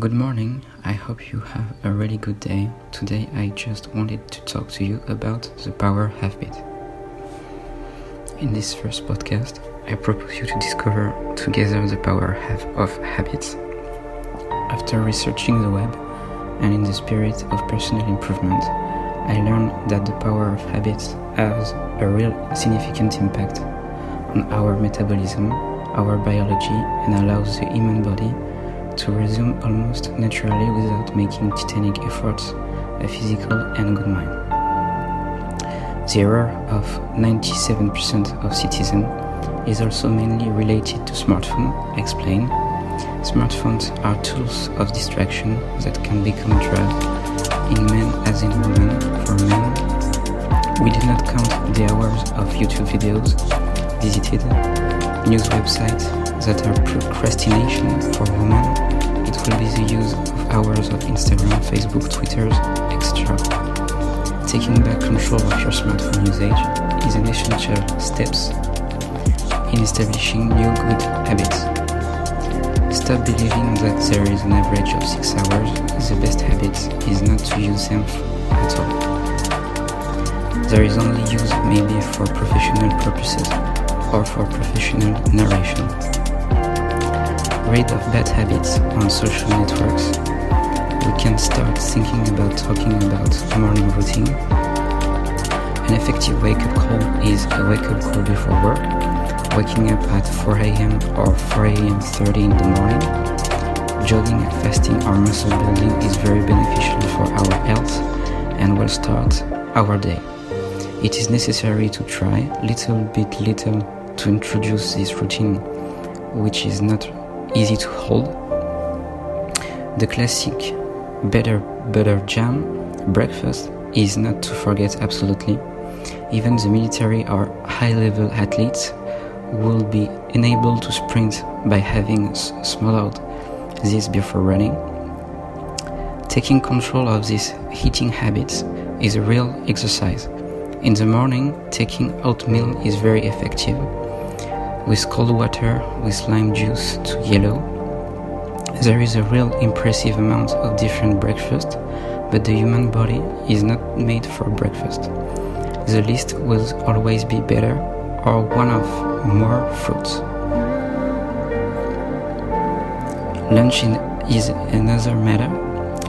Good morning, I hope you have a really good day. Today I just wanted to talk to you about the power habit. In this first podcast, I propose you to discover together the power of habits. After researching the web and in the spirit of personal improvement, I learned that the power of habits has a real significant impact on our metabolism, our biology, and allows the human body to resume almost naturally without making titanic efforts, a physical and good mind. The error of 97% of citizens is also mainly related to smartphone. Explain. Smartphones are tools of distraction that can become drug in men as in women. For men, we do not count the hours of YouTube videos visited, news websites that are procrastination for women it will be the use of hours of Instagram, Facebook, Twitter, etc. Taking back control of your smartphone usage is an essential steps in establishing new good habits. Stop believing that there is an average of 6 hours. The best habit is not to use them at all. There is only use maybe for professional purposes or for professional narration rid of bad habits on social networks, we can start thinking about talking about morning routine. An effective wake up call is a wake up call before work, waking up at 4 a.m. or 4 a.m. 30 in the morning. Jogging, and fasting, or muscle building is very beneficial for our health and will start our day. It is necessary to try little bit little to introduce this routine, which is not easy to hold. The classic better butter jam breakfast is not to forget absolutely. Even the military or high level athletes will be enabled to sprint by having swallowed this before running. Taking control of these eating habits is a real exercise. In the morning, taking oatmeal is very effective with cold water with lime juice to yellow. There is a real impressive amount of different breakfast, but the human body is not made for breakfast. The list will always be better or one of more fruits. Lunch is another matter.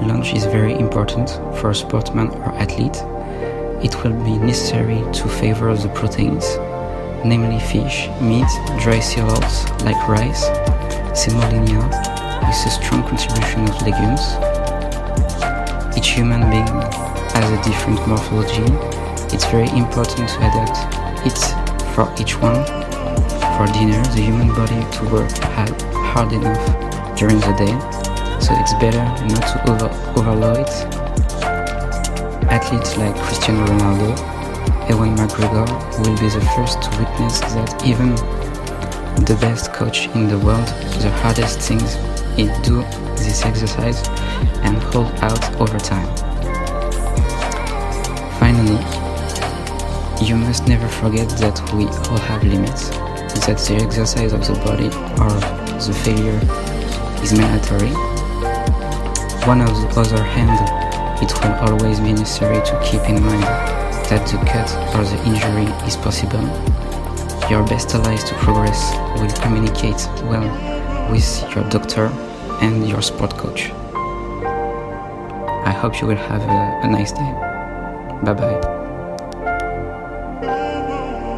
Lunch is very important for a sportsman or athlete. It will be necessary to favor the proteins namely fish, meat, dry cereals like rice, semolina with a strong contribution of legumes. Each human being has a different morphology. It's very important to adapt it for each one. For dinner, the human body to work hard enough during the day, so it's better not to over overload it. Athletes like Cristiano Ronaldo Ewan McGregor will be the first to witness that even the best coach in the world, the hardest things is do this exercise and hold out over time. Finally, you must never forget that we all have limits, that the exercise of the body or the failure is mandatory. One of the other hand, it will always be necessary to keep in mind that the cut or the injury is possible. Your best allies to progress will communicate well with your doctor and your sport coach. I hope you will have a, a nice day. Bye bye.